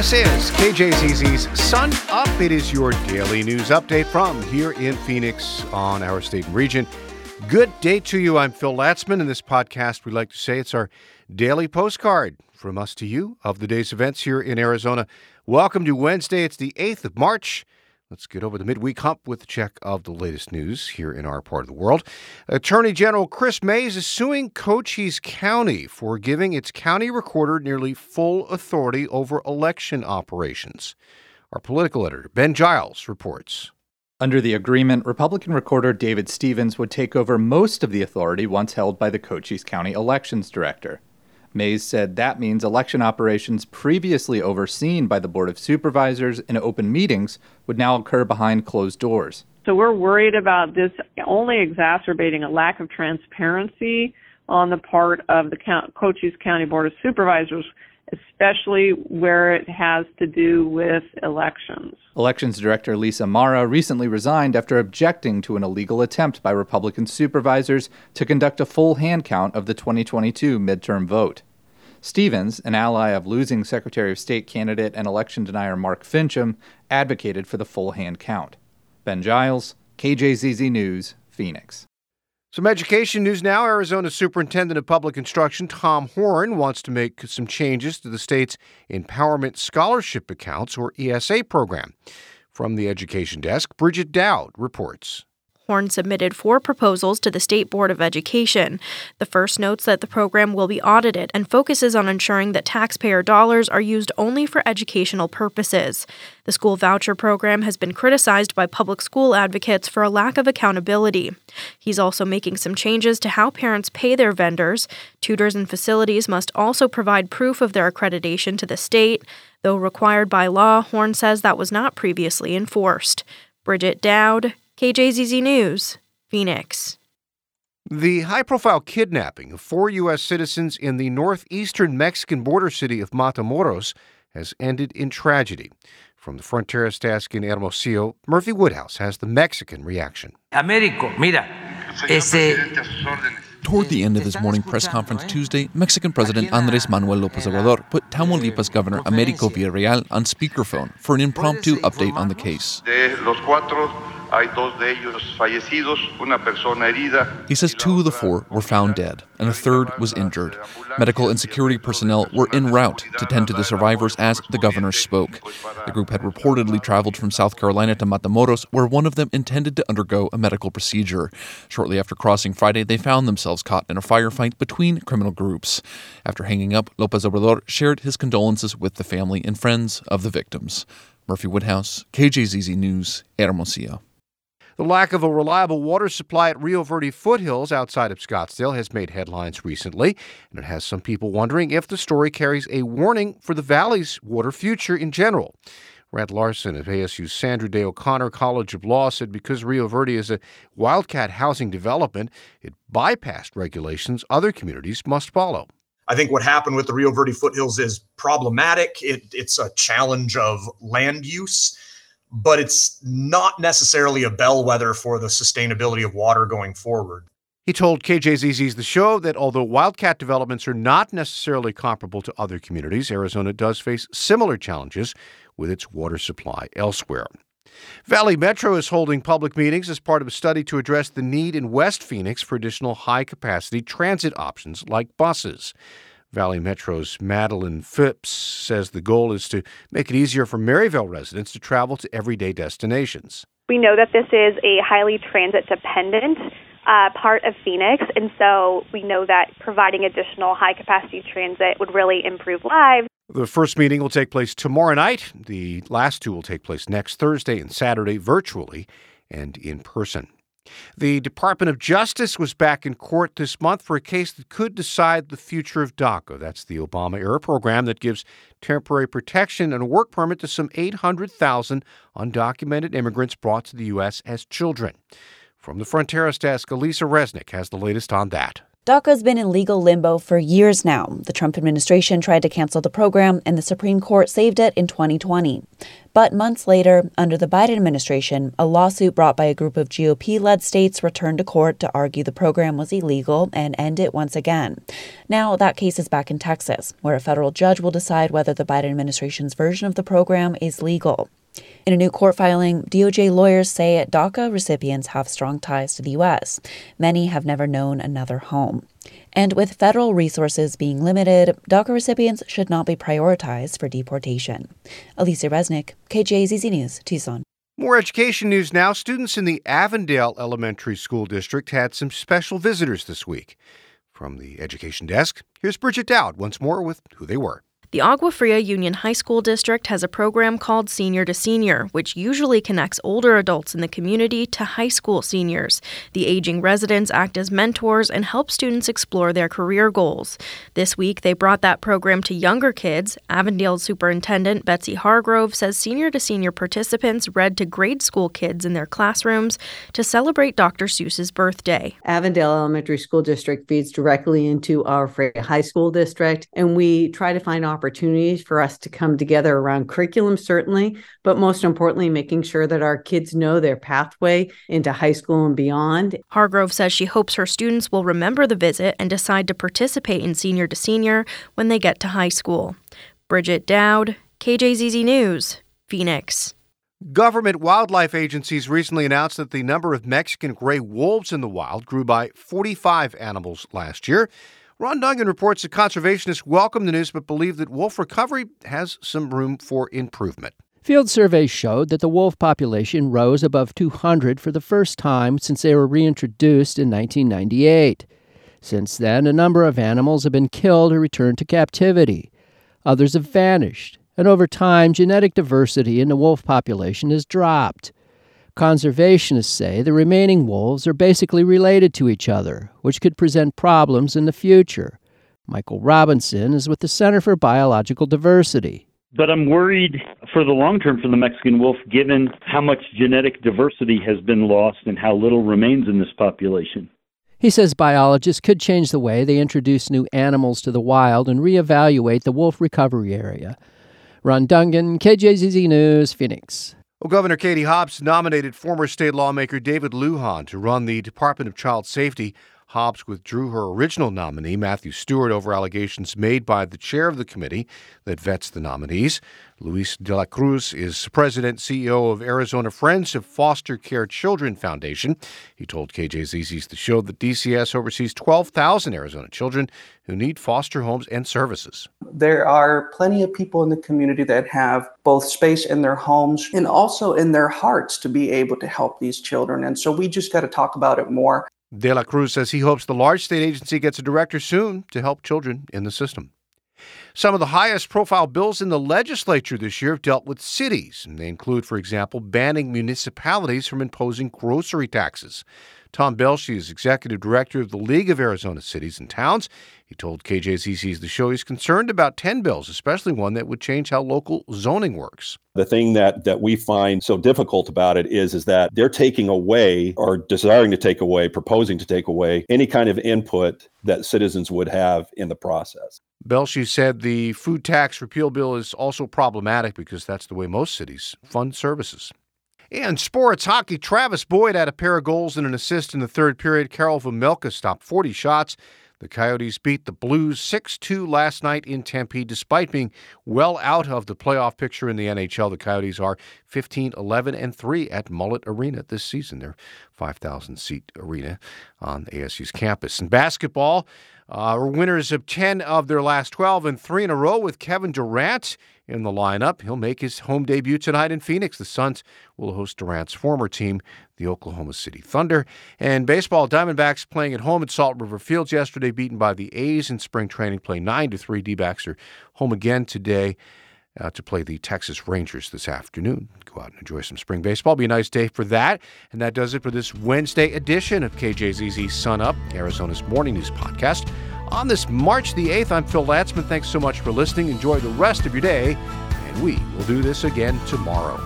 This is KJZZ's Sun Up. It is your daily news update from here in Phoenix on our state and region. Good day to you. I'm Phil Latzman. In this podcast, we like to say it's our daily postcard from us to you of the day's events here in Arizona. Welcome to Wednesday. It's the 8th of March. Let's get over the midweek hump with a check of the latest news here in our part of the world. Attorney General Chris Mayes is suing Cochise County for giving its county recorder nearly full authority over election operations. Our political editor, Ben Giles, reports. Under the agreement, Republican recorder David Stevens would take over most of the authority once held by the Cochise County elections director. Mayes said that means election operations previously overseen by the Board of Supervisors in open meetings would now occur behind closed doors. So we're worried about this only exacerbating a lack of transparency on the part of the Cochise County Board of Supervisors, especially where it has to do with elections. Elections Director Lisa Marra recently resigned after objecting to an illegal attempt by Republican supervisors to conduct a full hand count of the 2022 midterm vote. Stevens, an ally of losing Secretary of State candidate and election denier Mark Finchem, advocated for the full hand count. Ben Giles, KJZZ News, Phoenix. Some education news now. Arizona Superintendent of Public Instruction Tom Horne wants to make some changes to the state's Empowerment Scholarship Accounts, or ESA program. From the Education Desk, Bridget Dowd reports. Horne submitted four proposals to the State Board of Education. The first notes that the program will be audited and focuses on ensuring that taxpayer dollars are used only for educational purposes. The school voucher program has been criticized by public school advocates for a lack of accountability. He's also making some changes to how parents pay their vendors. Tutors and facilities must also provide proof of their accreditation to the state. Though required by law, Horne says that was not previously enforced. Bridget Dowd, KJZZ News, Phoenix. The high profile kidnapping of four U.S. citizens in the northeastern Mexican border city of Matamoros has ended in tragedy. From the Fronteras desk in Hermosillo, Murphy Woodhouse has the Mexican reaction. Americo, mira, ese Toward the end of his morning press conference Tuesday, Mexican President Andres Manuel Lopez Obrador put Tamaulipas Governor Americo Villarreal on speakerphone for an impromptu update on the case. He says two of the four were found dead, and a third was injured. Medical and security personnel were en route to tend to the survivors as the governor spoke. The group had reportedly traveled from South Carolina to Matamoros, where one of them intended to undergo a medical procedure. Shortly after crossing Friday, they found themselves caught in a firefight between criminal groups. After hanging up, Lopez Obrador shared his condolences with the family and friends of the victims. Murphy Woodhouse, KJZZ News, Hermosillo. The lack of a reliable water supply at Rio Verde foothills outside of Scottsdale has made headlines recently, and it has some people wondering if the story carries a warning for the valley's water future in general. Rhett Larson of ASU's Sandra Day O'Connor College of Law said because Rio Verde is a wildcat housing development, it bypassed regulations other communities must follow. I think what happened with the Rio Verde foothills is problematic. It, it's a challenge of land use but it's not necessarily a bellwether for the sustainability of water going forward. He told KJZZ's The Show that although wildcat developments are not necessarily comparable to other communities, Arizona does face similar challenges with its water supply elsewhere. Valley Metro is holding public meetings as part of a study to address the need in West Phoenix for additional high capacity transit options like buses. Valley Metro's Madeline Phipps says the goal is to make it easier for Maryvale residents to travel to everyday destinations. We know that this is a highly transit dependent uh, part of Phoenix, and so we know that providing additional high capacity transit would really improve lives. The first meeting will take place tomorrow night. The last two will take place next Thursday and Saturday virtually and in person. The Department of Justice was back in court this month for a case that could decide the future of DACA. That's the Obama era program that gives temporary protection and a work permit to some 800,000 undocumented immigrants brought to the U.S. as children. From the Fronteras desk, Alisa Reznick has the latest on that. DACA's been in legal limbo for years now. The Trump administration tried to cancel the program, and the Supreme Court saved it in 2020. But months later, under the Biden administration, a lawsuit brought by a group of GOP led states returned to court to argue the program was illegal and end it once again. Now, that case is back in Texas, where a federal judge will decide whether the Biden administration's version of the program is legal. In a new court filing, DOJ lawyers say DACA recipients have strong ties to the U.S. Many have never known another home. And with federal resources being limited, DACA recipients should not be prioritized for deportation. Alisa Reznick, KJZZ News, Tucson. More education news now. Students in the Avondale Elementary School District had some special visitors this week. From the education desk, here's Bridget Dowd once more with who they were. The Agua Fria Union High School District has a program called Senior to Senior, which usually connects older adults in the community to high school seniors. The aging residents act as mentors and help students explore their career goals. This week, they brought that program to younger kids. Avondale Superintendent Betsy Hargrove says Senior to Senior participants read to grade school kids in their classrooms to celebrate Dr. Seuss's birthday. Avondale Elementary School District feeds directly into Agua Fria High School District, and we try to find opportunities for us to come together around curriculum, certainly, but most importantly, making sure that our kids know their pathway into high school and beyond. Hargrove says she hopes her students will remember the visit and decide to participate in Senior to Senior when they get to high school. Bridget Dowd, KJZZ News, Phoenix. Government wildlife agencies recently announced that the number of Mexican gray wolves in the wild grew by 45 animals last year. Ron Dungan reports that conservationists welcome the news but believe that wolf recovery has some room for improvement. Field surveys showed that the wolf population rose above 200 for the first time since they were reintroduced in 1998. Since then, a number of animals have been killed or returned to captivity. Others have vanished, and over time, genetic diversity in the wolf population has dropped. Conservationists say the remaining wolves are basically related to each other, which could present problems in the future. Michael Robinson is with the Center for Biological Diversity. But I'm worried for the long term for the Mexican wolf, given how much genetic diversity has been lost and how little remains in this population. He says biologists could change the way they introduce new animals to the wild and reevaluate the wolf recovery area. Ron Dungan, KJZZ News, Phoenix. Well, Governor Katie Hobbs nominated former state lawmaker David Lujan to run the Department of Child Safety. Hobbs withdrew her original nominee, Matthew Stewart, over allegations made by the chair of the committee that vets the nominees. Luis de la Cruz is president CEO of Arizona Friends of Foster Care Children Foundation. He told KJZZ's The Show that DCS oversees 12,000 Arizona children who need foster homes and services. There are plenty of people in the community that have both space in their homes and also in their hearts to be able to help these children. And so we just got to talk about it more. De La Cruz says he hopes the large state agency gets a director soon to help children in the system. Some of the highest profile bills in the legislature this year have dealt with cities, and they include, for example, banning municipalities from imposing grocery taxes. Tom Belshe is executive director of the League of Arizona Cities and Towns. He told KJZZ's The Show he's concerned about 10 bills, especially one that would change how local zoning works. The thing that, that we find so difficult about it is, is that they're taking away or desiring to take away, proposing to take away any kind of input that citizens would have in the process. Belshe said the food tax repeal bill is also problematic because that's the way most cities fund services. And sports hockey, Travis Boyd had a pair of goals and an assist in the third period. Karel Vejmelka stopped 40 shots. The Coyotes beat the Blues 6 2 last night in Tempe. Despite being well out of the playoff picture in the NHL, the Coyotes are 15 11 and 3 at Mullet Arena this season. Their 5,000 seat arena on ASU's campus. In basketball, uh, winners of 10 of their last 12 and three in a row with Kevin Durant in the lineup. He'll make his home debut tonight in Phoenix. The Suns will host Durant's former team, the Oklahoma City Thunder. And baseball, Diamondbacks playing at home at Salt River Fields yesterday, beaten by the A's in spring training, play 9 to 3. D backs are home again today. Uh, to play the Texas Rangers this afternoon. Go out and enjoy some spring baseball. Be a nice day for that. And that does it for this Wednesday edition of KJZZ Sun Up, Arizona's morning news podcast. On this March the 8th, I'm Phil Latzman. Thanks so much for listening. Enjoy the rest of your day, and we will do this again tomorrow.